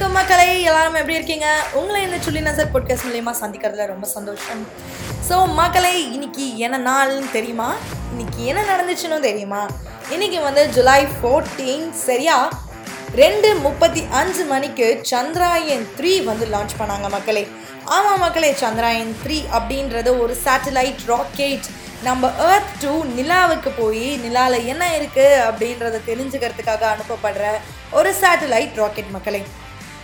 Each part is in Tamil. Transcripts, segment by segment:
வணக்கம் மக்களை எல்லாரும் எப்படி இருக்கீங்க? உங்களை இந்த சுள்ளி நசர் பாட்காஸ்ட் மூலயமா சந்திக்கிறதுல ரொம்ப சந்தோஷம். ஸோ மக்களே இன்னைக்கு என்ன நாள்னு தெரியுமா? இன்னைக்கு என்ன நடந்துச்சுன்னு தெரியுமா? இன்னைக்கு வந்து ஜூலை ஃபோர்டீன் சரியா? ரெண்டு முப்பத்தி அஞ்சு மணிக்கு சந்திராயன் த்ரீ வந்து லான்ச் பண்ணாங்க மக்களே. ஆமாம் மக்களே சந்திராயன் த்ரீ அப்படின்றது ஒரு சேட்டலைட் ராக்கெட் நம்ம ஏர்த் டூ நிலாவுக்கு போய் நிலாவில் என்ன இருக்குது அப்படின்றத தெரிஞ்சுக்கிறதுக்காக அனுப்பப்படுற ஒரு சேட்டலைட் ராக்கெட் மக்களே.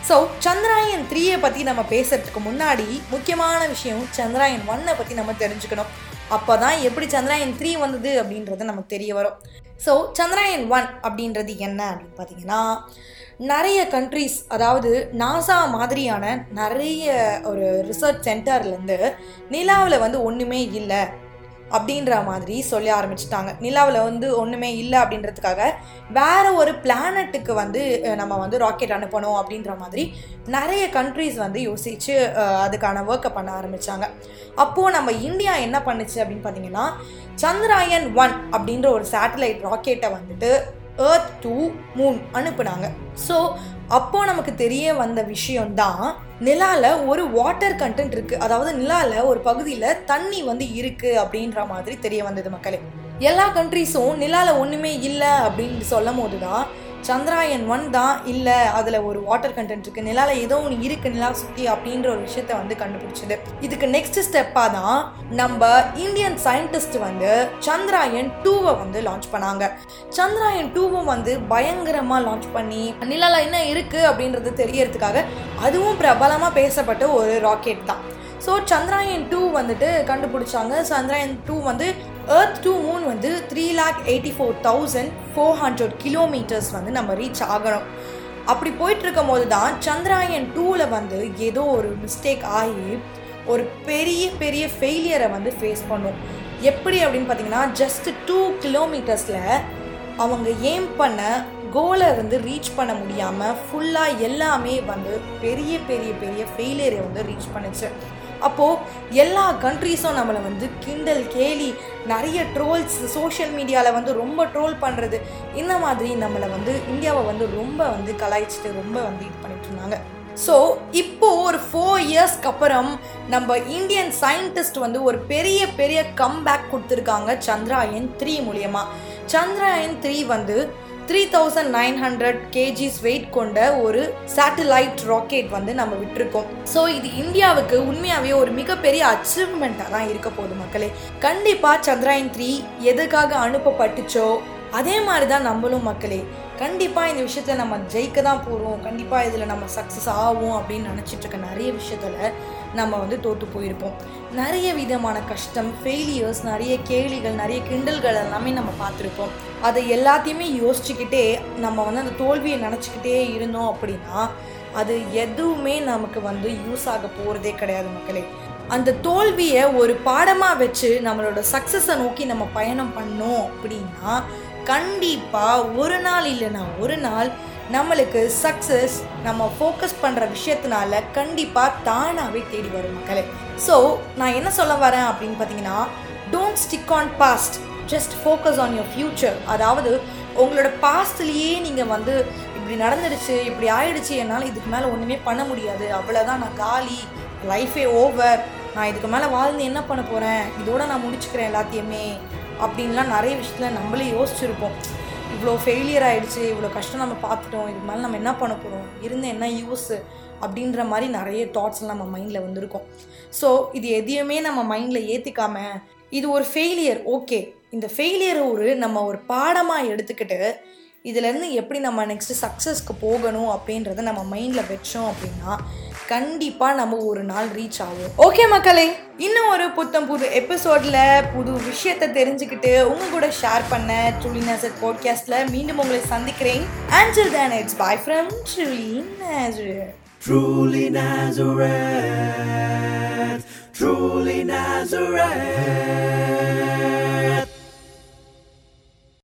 ஸோ சந்திராயன் த்ரீயை பற்றி நம்ம பேசுறதுக்கு முன்னாடி முக்கியமான விஷயம் சந்திராயன் ஒன்னை பற்றி நம்ம தெரிஞ்சுக்கணும். அப்போ தான் எப்படி சந்திராயன் த்ரீ வந்தது அப்படின்றது நமக்கு தெரிய வரும். ஸோ சந்திராயன் ஒன் அப்படின்றது என்ன அப்படின்னு பார்த்தீங்கன்னா நிறைய கண்ட்ரீஸ் அதாவது நாசா மாதிரியான நிறைய ஒரு ரிசர்ச் சென்டர்லேருந்து நிலாவில் வந்து ஒன்றுமே இல்லை. அப்படின்ற மாதிரி சொல்லி ஆரம்பிச்சிட்டாங்க. நிலாவில் வந்து ஒன்றுமே இல்லை அப்படின்றதுக்காக வேற ஒரு பிளானட்டுக்கு வந்து நம்ம வந்து ராக்கெட் அனுப்பணும் அப்படின்ற மாதிரி நிறைய கண்ட்ரீஸ் வந்து யோசித்து அதுக்கான ஒர்க்கை பண்ண ஆரம்பித்தாங்க அப்போது நம்ம இந்தியா என்ன பண்ணுச்சு அப்படின்னு பார்த்தீங்கன்னா சந்திராயன் ஒன் அப்படின்ற ஒரு சேட்டலைட் ராக்கெட்டை வந்துட்டு ஏர்த் டூ மூன் அனுப்புனாங்க. ஸோ அப்போ நமக்கு தெரிய வந்த விஷயம் தான் நிலால ஒரு வாட்டர் கண்டென்ட் இருக்கு. அதாவது நிலால ஒரு பகுதியில தண்ணி வந்து இருக்கு அப்படின்ற மாதிரி தெரிய வந்தது மக்களே. எல்லா கண்ட்ரீஸும் நிலால ஒண்ணுமே இல்லை அப்படின்னு சொல்லும் போது தான் சந்திராயன் ஒன் தான் இல்லை அதில் ஒரு வாட்டர் கண்டென்ட் இருக்குது நிலால ஏதோ ஒன்று இருக்கு நிலா சுற்றி அப்படின்ற ஒரு விஷயத்த வந்து கண்டுபிடிச்சது. இதுக்கு நெக்ஸ்ட் ஸ்டெப்பாக தான் நம்ம இந்தியன் சயின்டிஸ்ட் வந்து சந்திராயன் டூவை வந்து லான்ச் பண்ணாங்க. சந்திராயன் டூவும் வந்து பயங்கரமாக லான்ச் பண்ணி நிலால என்ன இருக்குது அப்படின்றது தெரியறதுக்காக அதுவும் பிரபலமாக பேசப்பட்ட ஒரு ராக்கெட் தான். ஸோ சந்திராயன் டூ வந்துட்டு கண்டுபிடிச்சாங்க. சந்திராயன் டூ வந்து ஏர்த் டூ மூன் வந்து three lakh eighty four thousand four hundred kilometres வந்து நம்ம ரீச் ஆகணும். அப்படி போயிட்டு இருக்கும் போது தான் சந்திராயன் டூவில் வந்து ஏதோ ஒரு மிஸ்டேக் ஆகி ஒரு பெரிய பெரிய ஃபெயிலியரை வந்து ஃபேஸ் பண்ணும். எப்படி அப்படின்னு பார்த்தீங்கன்னா ஜஸ்ட் டூ கிலோமீட்டர்ஸில் அவங்க ஏம் பண்ண கோலை வந்து ரீச் பண்ண முடியாமல் ஃபுல்லாக எல்லாமே வந்து பெரிய பெரிய பெரிய ஃபெயிலியரை வந்து ரீச் பண்ணுச்சு. அப்போது எல்லா கண்ட்ரீஸும் நம்மளை வந்து கிண்டல் கேலி நிறைய ட்ரோல்ஸ் சோஷியல் மீடியாவில் வந்து ரொம்ப ட்ரோல் பண்ணுறது இந்த மாதிரி நம்மளை வந்து இந்தியாவை வந்து ரொம்ப வந்து கலாய்ச்சிட்டு ரொம்ப வந்து இது பண்ணிட்டு இருந்தாங்க. ஸோ இப்போ ஒரு ஃபோர் இயர்ஸ்க்கு அப்புறம் நம்ம இந்தியன் சயின்டிஸ்ட் வந்து ஒரு பெரிய பெரிய கம்பேக் கொடுத்துருக்காங்க சந்திராயன் த்ரீ மூலியமாக சந்திராயன் த்ரீ வந்து three thousand nine hundred KGs weight கொண்ட ஒரு சேட்டலைட் ராக்கெட் வந்து நம்ம விட்டுருக்கோம். ஸோ இது இந்தியாவுக்கு உண்மையாகவே ஒரு மிகப்பெரிய அச்சீவ்மெண்ட்டாக தான் இருக்க போகுது மக்களே. கண்டிப்பாக சந்திராயன் த்ரீ எதுக்காக அனுப்பப்பட்டுச்சோ அதே மாதிரி தான் நம்மளும் மக்களே. கண்டிப்பாக இந்த விஷயத்தில் நம்ம ஜெயிக்க தான் போகிறோம் கண்டிப்பாக இதில் நம்ம சக்ஸஸ் ஆகும் அப்படின்னு நினச்சிட்டு இருக்க நிறைய விஷயத்தில் நம்ம வந்து தோற்று போயிருப்போம். நிறைய விதமான கஷ்டம் ஃபெயிலியர்ஸ் நிறைய கேலிகள் நிறைய கிண்டல்கள் எல்லாமே நம்ம பார்த்துருப்போம். அதை எல்லாத்தையுமே யோசிச்சுக்கிட்டே நம்ம வந்து அந்த தோல்வியை நினச்சிக்கிட்டே இருந்தோம் அப்படின்னா அது எதுவுமே நமக்கு வந்து யூஸ் ஆக போகிறதே கிடையாது மக்களே. அந்த தோல்வியை ஒரு பாடமாக வச்சு நம்மளோட சக்ஸஸை நோக்கி நம்ம பயணம் பண்ணோம் அப்படின்னா கண்டிப்பாக ஒரு நாள் இல்லைன்னா ஒரு நாள் நம்மளுக்கு சக்ஸஸ் நம்ம ஃபோக்கஸ் பண்ணுற விஷயத்தினால கண்டிப்பாக தானாகவே தேடி வரும் மக்களே. ஸோ நான் என்ன சொல்ல வரேன் அப்படின்னு பார்த்தீங்கன்னா don't stick on past just focus on your future அதாவது உங்களோட பாஸ்ட்லேயே நீங்கள் வந்து இப்படி நடந்துடுச்சு இப்படி ஆயிடுச்சு என்னால் இதுக்கு மேலே ஒன்றுமே பண்ண முடியாது. அவ்வளோதான் நான் காலி லைஃபே ஓவர் நான் இதுக்கு மேலே வாழ்ந்து என்ன பண்ண போகிறேன் இதோட நான் முடிச்சுக்கிறேன் எல்லாத்தையுமே. அப்படின்லாம் நிறைய விஷயத்தில் நம்மளே யோசிச்சுருப்போம். இவ்வளோ ஃபெயிலியர் ஆகிடுச்சு இவ்வளோ கஷ்டம் நம்ம பார்த்துட்டோம் இதுக்கு மேலே நம்ம என்ன பண்ண போகிறோம் இருந்து என்ன யூஸ் அப்படின்ற மாதிரி நிறைய தாட்ஸ் நம்ம மைண்டில் வந்திருக்கும். ஸோ இது எதையுமே நம்ம மைண்டில் ஏற்றிக்காம இது ஒரு ஃபெயிலியர் ஓகே இந்த ஃபெயிலியர் ஒரு நம்ம ஒரு பாடமாக எடுத்துக்கிட்டு இதுலேருந்து எப்படி நம்ம நெக்ஸ்ட்டு சக்ஸஸ்க்கு போகணும் அப்படின்றத நம்ம மைண்டில் வச்சோம் அப்படின்னா கண்டிப்பாக நம்ம ஒரு நாள் ரீச் ஆகும் ஓகே மக்களே இன்னும் ஒரு புத்தம் புது எபிசோடில் புது விஷயத்தை தெரிஞ்சுக்கிட்டு உங்க கூட ஷேர் பண்ண ட்ரூலி நேசர் பாட்காஸ்ட்டில் மீண்டும் உங்களை சந்திக்கிறேன். Answer then it's bye from Truly Nazareth Truly Nazareth, truly Nazareth.